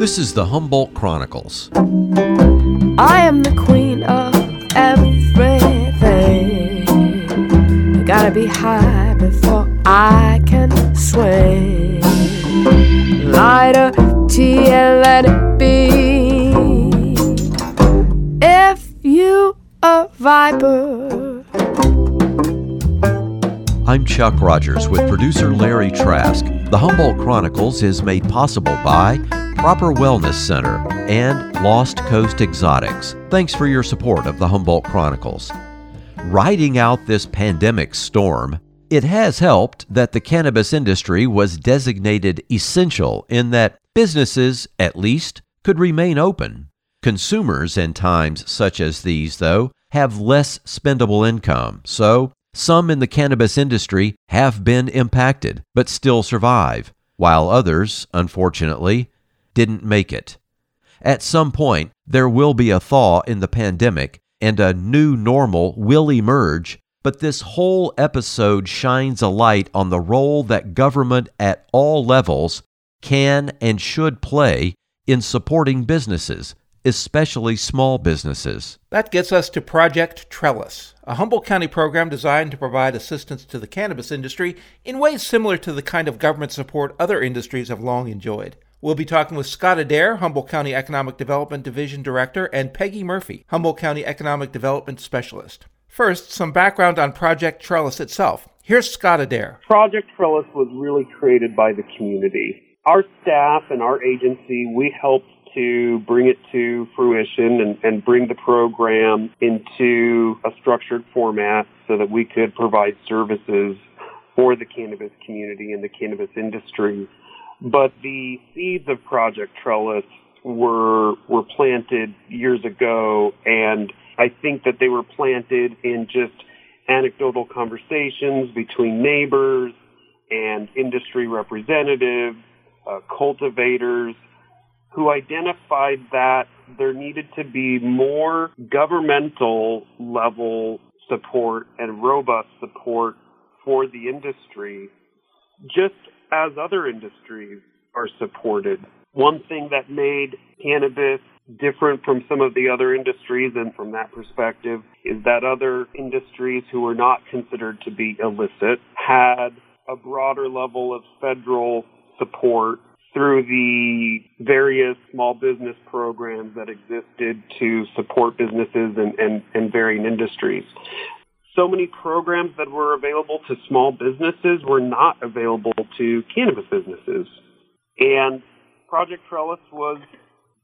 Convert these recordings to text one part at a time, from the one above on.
This is the Humboldt Chronicles. I am the queen of everything. I gotta be high before I can swing. Light a tea and let it be. If you a viper. I'm Chuck Rogers with producer Larry Trask. The Humboldt Chronicles is made possible by Proper Wellness Center and Lost Coast Exotics. Thanks for your support of the Humboldt Chronicles. Riding out this pandemic storm, it has helped that the cannabis industry was designated essential in that businesses, at least, could remain open. Consumers in times such as these, though, have less spendable income, so some in the cannabis industry have been impacted but still survive, while others, unfortunately, didn't make it. At some point, there will be a thaw in the pandemic and a new normal will emerge, but this whole episode shines a light on the role that government at all levels can and should play in supporting businesses, especially small businesses. That gets us to Project Trellis, a Humboldt County program designed to provide assistance to the cannabis industry in ways similar to the kind of government support other industries have long enjoyed. We'll be talking with Scott Adair, Humboldt County Economic Development Division Director, and Peggy Murphy, Humboldt County Economic Development Specialist. First, some background on Project Trellis itself. Here's Scott Adair. Project Trellis was really created by the community. Our staff and our agency, we helped to bring it to fruition and, and bring the program into a structured format so that we could provide services for the cannabis community and the cannabis industry. But the seeds of Project Trellis were were planted years ago and I think that they were planted in just anecdotal conversations between neighbors and industry representatives, uh, cultivators, who identified that there needed to be more governmental level support and robust support for the industry, just as other industries are supported. One thing that made cannabis different from some of the other industries and from that perspective is that other industries who were not considered to be illicit had a broader level of federal support through the various small business programs that existed to support businesses and, and, and varying industries. So many programs that were available to small businesses were not available to cannabis businesses. And Project Trellis was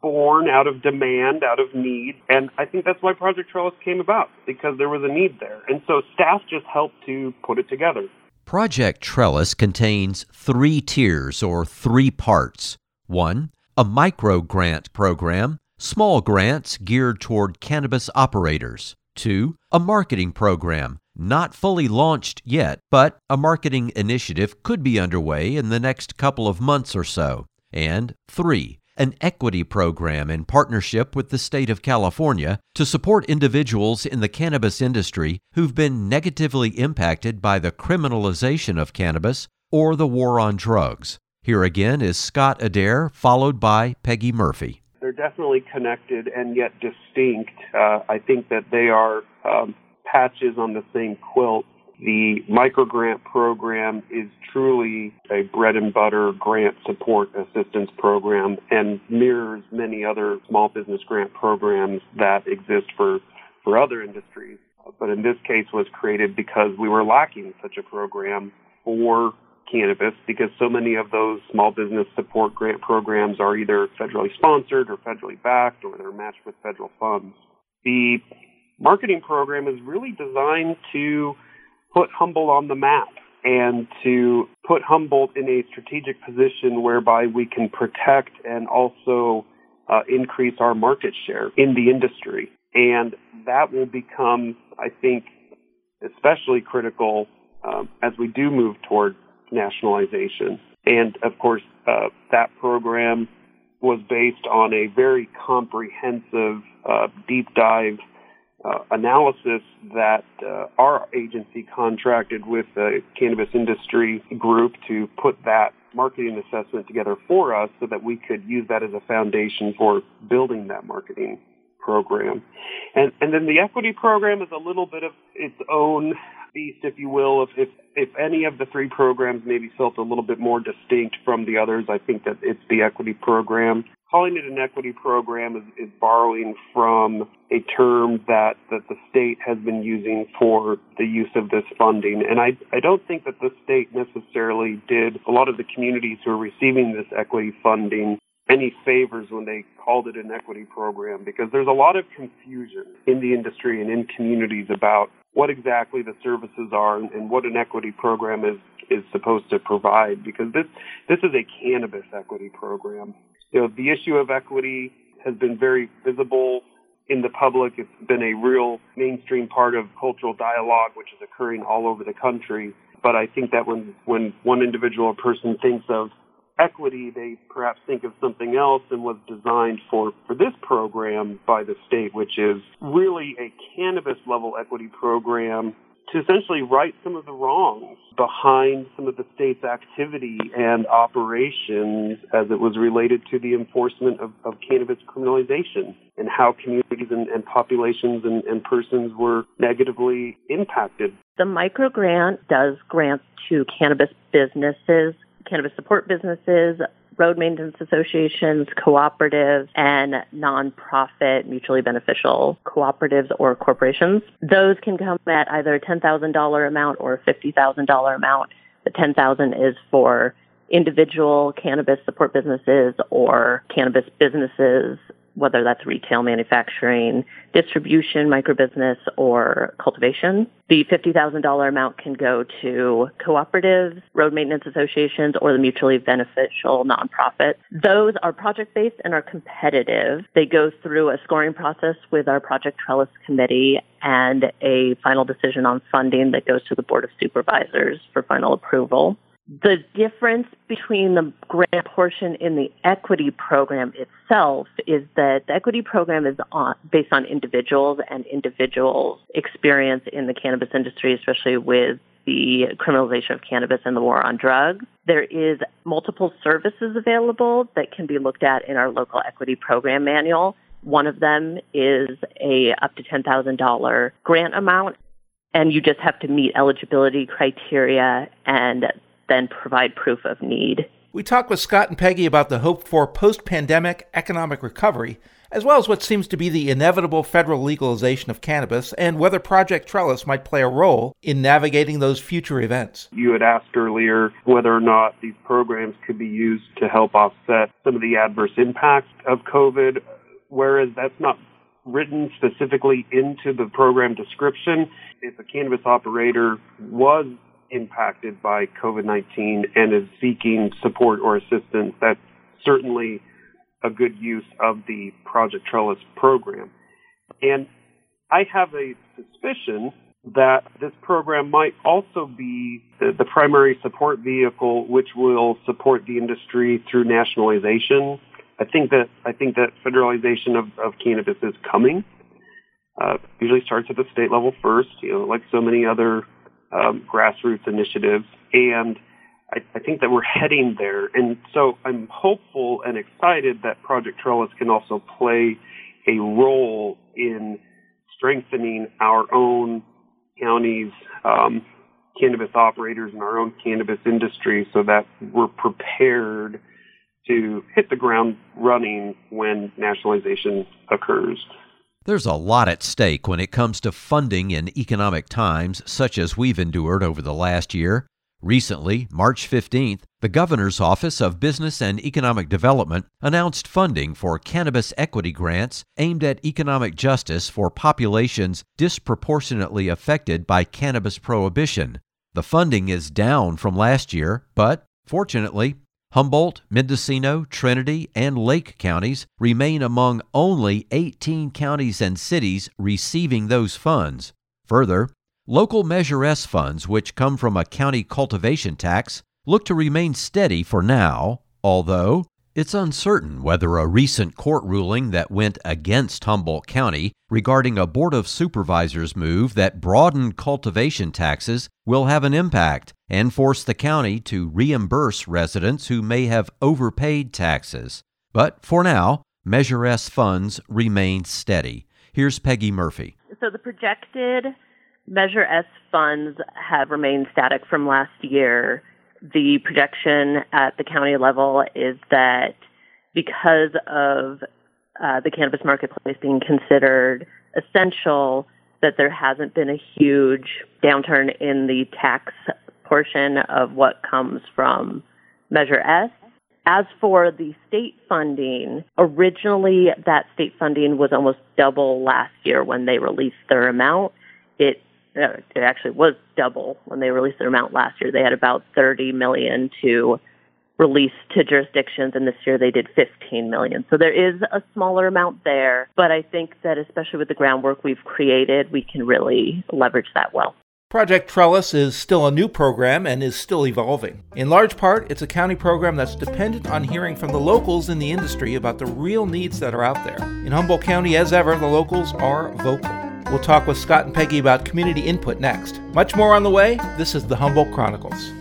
born out of demand, out of need. And I think that's why Project Trellis came about, because there was a need there. And so staff just helped to put it together. Project Trellis contains three tiers or three parts. One, a micro grant program, small grants geared toward cannabis operators. Two, a marketing program, not fully launched yet, but a marketing initiative could be underway in the next couple of months or so. And three, an equity program in partnership with the state of California to support individuals in the cannabis industry who've been negatively impacted by the criminalization of cannabis or the war on drugs. Here again is Scott Adair, followed by Peggy Murphy. They're definitely connected and yet distinct. Uh, I think that they are um, patches on the same quilt the microgrant program is truly a bread and butter grant support assistance program and mirrors many other small business grant programs that exist for, for other industries. But in this case was created because we were lacking such a program for cannabis because so many of those small business support grant programs are either federally sponsored or federally backed or they're matched with federal funds. The marketing program is really designed to put Humboldt on the map and to put Humboldt in a strategic position whereby we can protect and also uh, increase our market share in the industry. And that will become, I think, especially critical um, as we do move toward nationalization. And of course, uh, that program was based on a very comprehensive, uh, deep dive uh, analysis that uh, our agency contracted with the cannabis industry group to put that marketing assessment together for us so that we could use that as a foundation for building that marketing program. And, and then the equity program is a little bit of its own if you will. If, if, if any of the three programs maybe felt a little bit more distinct from the others, I think that it's the equity program calling it an equity program is, is borrowing from a term that, that the state has been using for the use of this funding. And I, I don't think that the state necessarily did a lot of the communities who are receiving this equity funding any favors when they called it an equity program because there's a lot of confusion in the industry and in communities about what exactly the services are and, what an equity program is is supposed to provide because this this is a cannabis equity program you know, the issue of equity has been very visible in the public. It's been a real mainstream part of cultural dialogue, which is occurring all over the country. But I think that when, when one individual person thinks of equity, they perhaps think of something else and was designed for, for this program by the state, which is really a cannabis level equity program to essentially right some of the wrongs behind some of the state's activity and operations as it was related to the enforcement of, of cannabis criminalization and how communities and, and populations and, and persons were negatively impacted. The micro grant does grants to cannabis businesses, cannabis support businesses, road maintenance associations, cooperatives, and nonprofit mutually beneficial cooperatives or corporations. Those can come at either a $10,000 amount or a $50,000 amount. The 10,000 is for individual cannabis support businesses or cannabis businesses whether that's retail manufacturing, distribution, microbusiness, or cultivation. The $50,000 amount can go to cooperatives, road maintenance associations, or the mutually beneficial nonprofits. Those are project based and are competitive. They go through a scoring process with our Project Trellis committee and a final decision on funding that goes to the Board of Supervisors for final approval. The difference between the grant portion in the equity program itself is that the equity program is on, based on individuals and individuals' experience in the cannabis industry, especially with the criminalization of cannabis and the war on drugs. There is multiple services available that can be looked at in our local equity program manual. One of them is a up to $10,000 grant amount and you just have to meet eligibility criteria and then provide proof of need. We talked with Scott and Peggy about the hope for post pandemic economic recovery, as well as what seems to be the inevitable federal legalization of cannabis and whether Project Trellis might play a role in navigating those future events. You had asked earlier whether or not these programs could be used to help offset some of the adverse impacts of COVID, whereas that's not written specifically into the program description. If a cannabis operator was impacted by COVID-19 and is seeking support or assistance, that's certainly a good use of the Project Trellis program. And I have a suspicion that this program might also be the, the, primary support vehicle which will support the industry through nationalization. I think that I think that federalization of, of cannabis is coming. Uh, usually starts at the state level first, you know, like so many other um, grassroots initiatives, and I, I, think that we're heading there. And so I'm hopeful and excited that Project Trellis can also play a role in strengthening our own counties, um, cannabis operators, and our own cannabis industry, so that we're prepared to hit the ground running when nationalization occurs. There's a lot at stake when it comes to funding in economic times such as we've endured over the last year. Recently, March 15th, the Governor's Office of Business and Economic Development announced funding for cannabis equity grants aimed at economic justice for populations disproportionately affected by cannabis prohibition. The funding is down from last year, but fortunately, Humboldt, Mendocino, Trinity, and Lake counties remain among only 18 counties and cities receiving those funds. Further, local Measure S funds, which come from a county cultivation tax, look to remain steady for now, although It's uncertain whether a recent court ruling that went against Humboldt County regarding a Board of Supervisors move that broadened cultivation taxes will have an impact and force the county to reimburse residents who may have overpaid taxes. But for now, Measure S funds remain steady. Here's Peggy Murphy. So the projected Measure S funds have remained static from last year the projection at the county level is that because of uh, the cannabis marketplace being considered essential, that there hasn't been a huge downturn in the tax portion of what comes from Measure S. As for the state funding, originally that state funding was almost double last year when they released their amount. It it actually was double when they released their amount last year. They had about 30 million to release to jurisdictions and this year they did 15 million. So there is a smaller amount there, but I think that especially with the groundwork we've created, we can really leverage that well. Project Trellis is still a new program and is still evolving. In large part, it's a county program that's dependent on hearing from the locals in the industry about the real needs that are out there. In Humboldt County, as ever, the locals are vocal. We'll talk with Scott and Peggy about community input next. Much more on the way. This is the Humboldt Chronicles.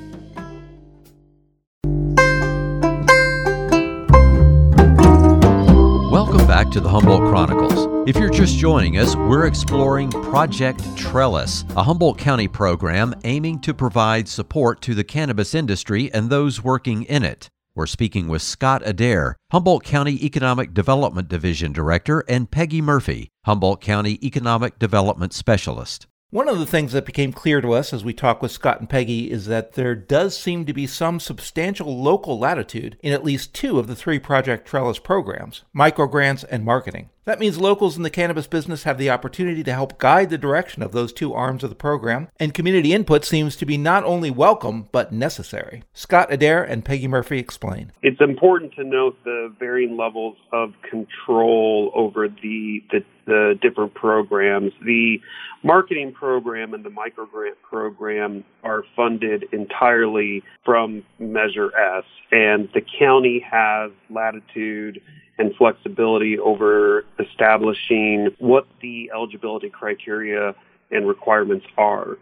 Welcome back to the Humboldt Chronicles. If you're just joining us, we're exploring Project Trellis, a Humboldt County program aiming to provide support to the cannabis industry and those working in it. We're speaking with Scott Adair, Humboldt County Economic Development Division Director, and Peggy Murphy, Humboldt County Economic Development Specialist. One of the things that became clear to us as we talked with Scott and Peggy is that there does seem to be some substantial local latitude in at least two of the three Project Trellis programs microgrants and marketing. That means locals in the cannabis business have the opportunity to help guide the direction of those two arms of the program, and community input seems to be not only welcome, but necessary. Scott Adair and Peggy Murphy explain. It's important to note the varying levels of control over the, the, the different programs. The marketing program and the microgrant program are funded entirely from Measure S, and the county has latitude and flexibility over establishing what the eligibility criteria and requirements are.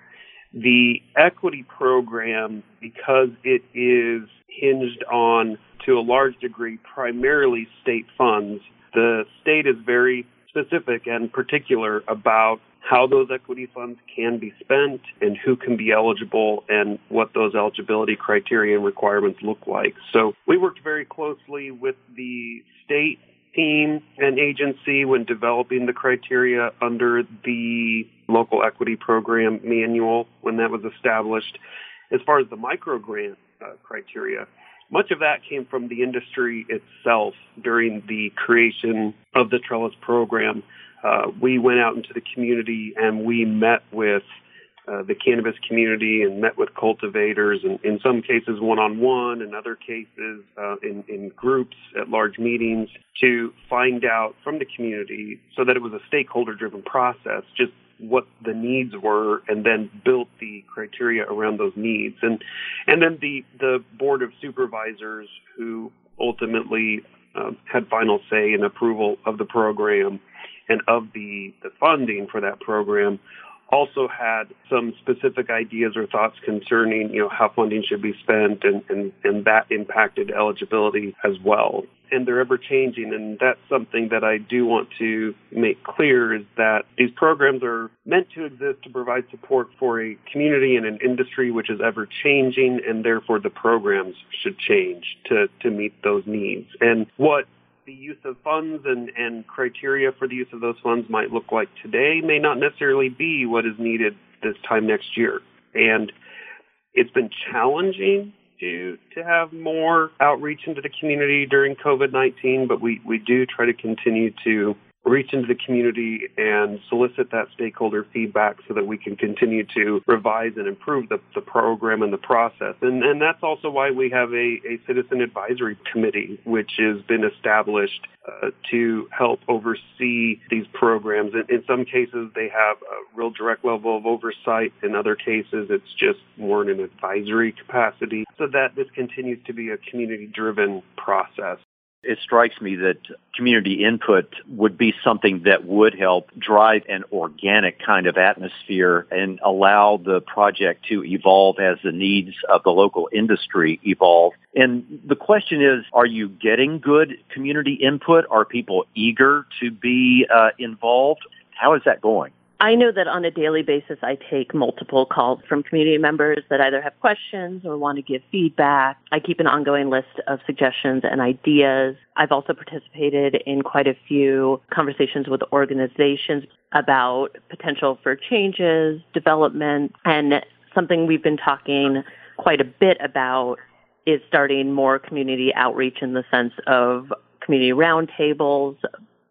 The equity program, because it is hinged on, to a large degree, primarily state funds, the state is very specific and particular about how those equity funds can be spent and who can be eligible and what those eligibility criteria and requirements look like. So we worked very closely with the state team and agency when developing the criteria under the local equity program manual when that was established. As far as the micro grant uh, criteria, much of that came from the industry itself during the creation of the Trellis program. Uh, we went out into the community and we met with uh, the cannabis community and met with cultivators, and in some cases one on one, in other cases uh, in, in groups at large meetings to find out from the community so that it was a stakeholder driven process, just what the needs were and then built the criteria around those needs. And and then the, the board of supervisors who ultimately um, had final say in approval of the program and of the, the funding for that program also had some specific ideas or thoughts concerning, you know, how funding should be spent and, and, and that impacted eligibility as well. And they're ever changing and that's something that I do want to make clear is that these programs are meant to exist to provide support for a community and an industry which is ever changing and therefore the programs should change to, to meet those needs. And what the use of funds and, and criteria for the use of those funds might look like today may not necessarily be what is needed this time next year. And it's been challenging to to have more outreach into the community during COVID nineteen, but we, we do try to continue to reach into the community and solicit that stakeholder feedback so that we can continue to revise and improve the, the program and the process. And, and that's also why we have a, a citizen advisory committee, which has been established uh, to help oversee these programs. In, in some cases, they have a real direct level of oversight. In other cases, it's just more in an advisory capacity so that this continues to be a community driven process. It strikes me that community input would be something that would help drive an organic kind of atmosphere and allow the project to evolve as the needs of the local industry evolve. And the question is, are you getting good community input? Are people eager to be uh, involved? How is that going? I know that on a daily basis, I take multiple calls from community members that either have questions or want to give feedback. I keep an ongoing list of suggestions and ideas. I've also participated in quite a few conversations with organizations about potential for changes, development, and something we've been talking quite a bit about is starting more community outreach in the sense of community roundtables.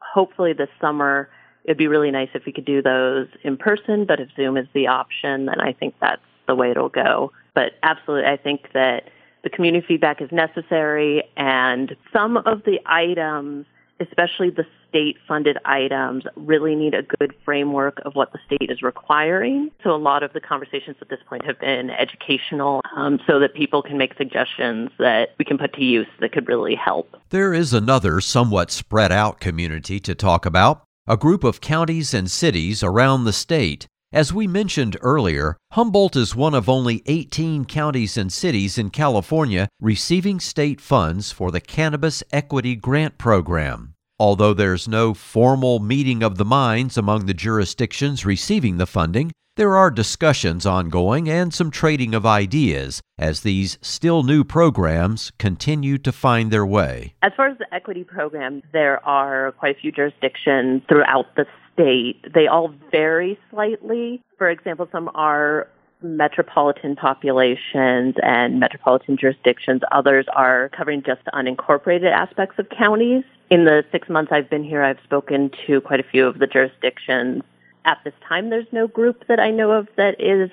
Hopefully this summer, it'd be really nice if we could do those in person, but if Zoom is the option, then I think that's the way it'll go. But absolutely, I think that the community feedback is necessary and some of the items, especially the state funded items, really need a good framework of what the state is requiring. So a lot of the conversations at this point have been educational um, so that people can make suggestions that we can put to use that could really help. There is another somewhat spread out community to talk about a group of counties and cities around the state. As we mentioned earlier, Humboldt is one of only 18 counties and cities in California receiving state funds for the Cannabis Equity Grant Program. Although there's no formal meeting of the minds among the jurisdictions receiving the funding, there are discussions ongoing and some trading of ideas as these still new programs continue to find their way. As far as the equity program, there are quite a few jurisdictions throughout the state. They all vary slightly. For example, some are metropolitan populations and metropolitan jurisdictions. Others are covering just unincorporated aspects of counties. In the six months I've been here, I've spoken to quite a few of the jurisdictions at this time, there's no group that I know of that is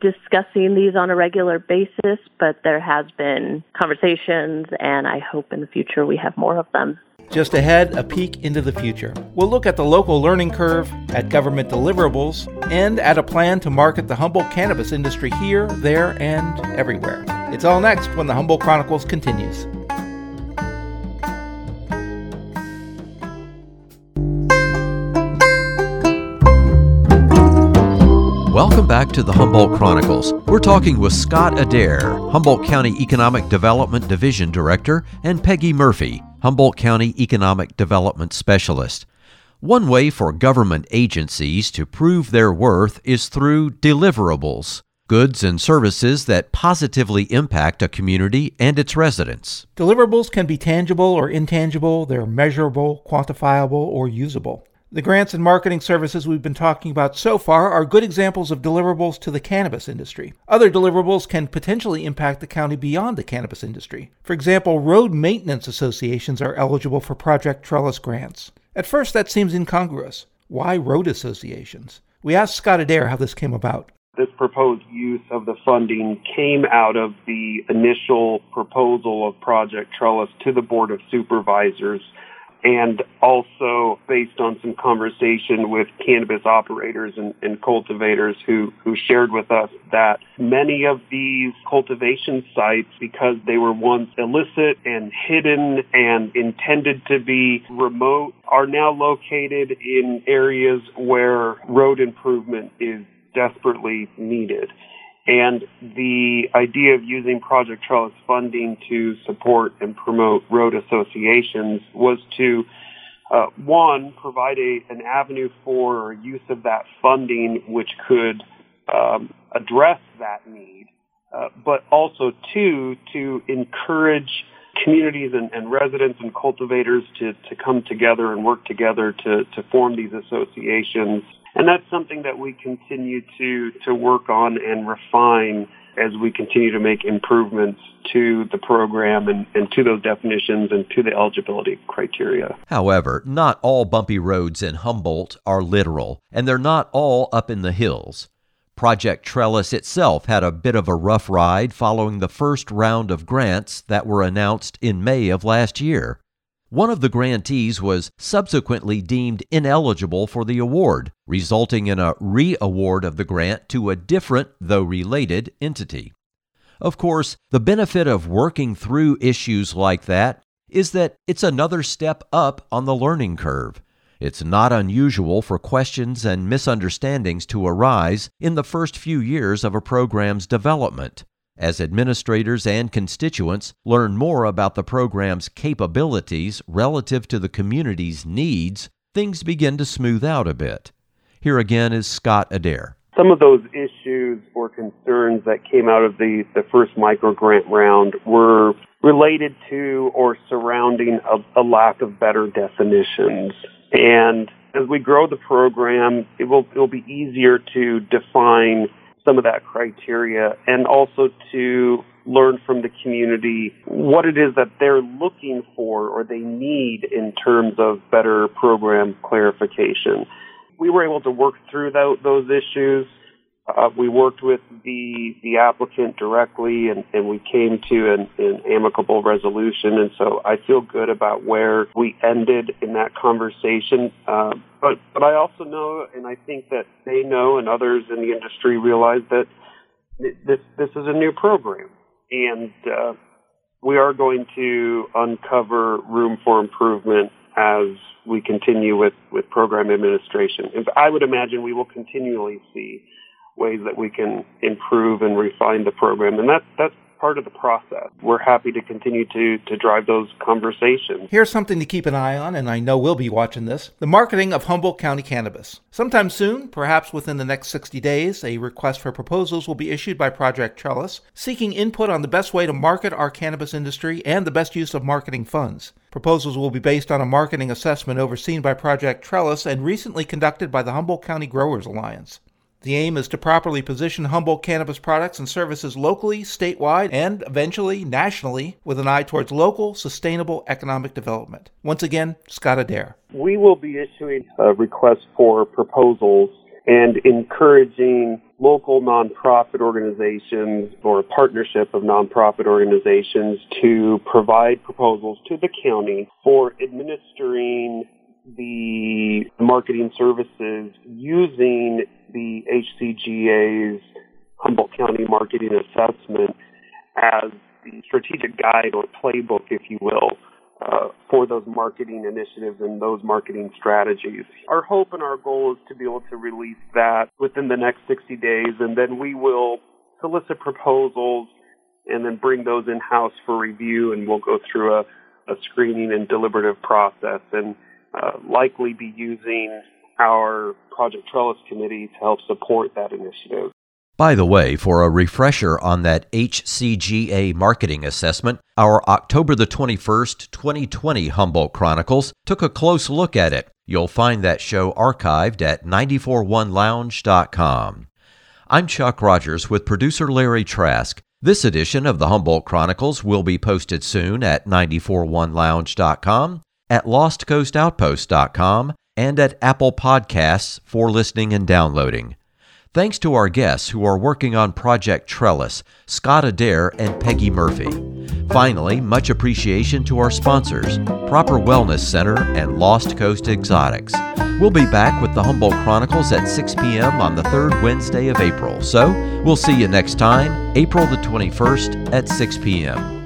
discussing these on a regular basis, but there has been conversations, and I hope in the future we have more of them. Just ahead, a peek into the future. We'll look at the local learning curve, at government deliverables, and at a plan to market the Humboldt cannabis industry here, there, and everywhere. It's all next when the Humboldt Chronicles continues. Welcome back to the Humboldt Chronicles. We're talking with Scott Adair, Humboldt County Economic Development Division Director, and Peggy Murphy, Humboldt County Economic Development Specialist. One way for government agencies to prove their worth is through deliverables goods and services that positively impact a community and its residents. Deliverables can be tangible or intangible, they're measurable, quantifiable, or usable. The grants and marketing services we've been talking about so far are good examples of deliverables to the cannabis industry. Other deliverables can potentially impact the county beyond the cannabis industry. For example, road maintenance associations are eligible for Project Trellis grants. At first, that seems incongruous. Why road associations? We asked Scott Adair how this came about. This proposed use of the funding came out of the initial proposal of Project Trellis to the Board of Supervisors and also based on some conversation with cannabis operators and, and, cultivators who, who shared with us that many of these cultivation sites, because they were once illicit and hidden and intended to be remote, are now located in areas where road improvement is desperately needed. And the idea of using Project Trellis funding to support and promote road associations was to, uh, one, provide a, an avenue for use of that funding which could um, address that need, uh, but also, two, to encourage communities and, and, residents and cultivators to, to come together and work together to, to form these associations and that's something that we continue to, to work on and refine as we continue to make improvements to the program and, and to those definitions and to the eligibility criteria. However, not all bumpy roads in Humboldt are literal, and they're not all up in the hills. Project Trellis itself had a bit of a rough ride following the first round of grants that were announced in May of last year. One of the grantees was subsequently deemed ineligible for the award, resulting in a re award of the grant to a different, though related, entity. Of course, the benefit of working through issues like that is that it's another step up on the learning curve. It's not unusual for questions and misunderstandings to arise in the first few years of a program's development. As administrators and constituents learn more about the program's capabilities relative to the community's needs, things begin to smooth out a bit. Here again is Scott Adair. Some of those issues or concerns that came out of the, the first micro grant round were related to or surrounding a, a lack of better definitions. And as we grow the program, it will, it will be easier to define some of that criteria and also to learn from the community what it is that they're looking for or they need in terms of better program clarification. We were able to work through those issues uh, we worked with the the applicant directly, and, and we came to an, an, amicable resolution. And so I feel good about where we ended in that conversation. Uh, but but I also know, and I think that they know, and others in the industry realize that this this is a new program, and uh, we are going to uncover room for improvement as we continue with, with program administration. I would imagine we will continually see ways that we can improve and refine the program. And that's, that's part of the process. We're happy to continue to, to drive those conversations. Here's something to keep an eye on, and I know we'll be watching this the marketing of Humboldt County cannabis. Sometime soon, perhaps within the next 60 days, a request for proposals will be issued by Project Trellis, seeking input on the best way to market our cannabis industry and the best use of marketing funds. Proposals will be based on a marketing assessment overseen by Project Trellis and recently conducted by the Humboldt County Growers Alliance. The aim is to properly position Humboldt cannabis products and services locally, statewide, and eventually nationally with an eye towards local, sustainable economic development. Once again, Scott Adair. We will be issuing a request for proposals and encouraging local nonprofit organizations or a partnership of nonprofit organizations to provide proposals to the county for administering the marketing services using the HCGA's Humboldt County Marketing Assessment as the strategic guide or playbook, if you will, uh, for those marketing initiatives and those marketing strategies. Our hope and our goal is to be able to release that within the next 60 days, and then we will solicit proposals and then bring those in house for review, and we'll go through a, a screening and deliberative process, and uh, likely be using our Project Trellis committee to help support that initiative. By the way, for a refresher on that HCGA marketing assessment, our October the 21st, 2020 Humboldt Chronicles took a close look at it. You'll find that show archived at 941lounge.com. I'm Chuck Rogers with producer Larry Trask. This edition of the Humboldt Chronicles will be posted soon at 941lounge.com, at lostcoastoutpost.com, and at Apple Podcasts for listening and downloading. Thanks to our guests who are working on Project Trellis, Scott Adair and Peggy Murphy. Finally, much appreciation to our sponsors, Proper Wellness Center and Lost Coast Exotics. We'll be back with the Humboldt Chronicles at 6 p.m. on the third Wednesday of April. So, we'll see you next time, April the 21st at 6 p.m.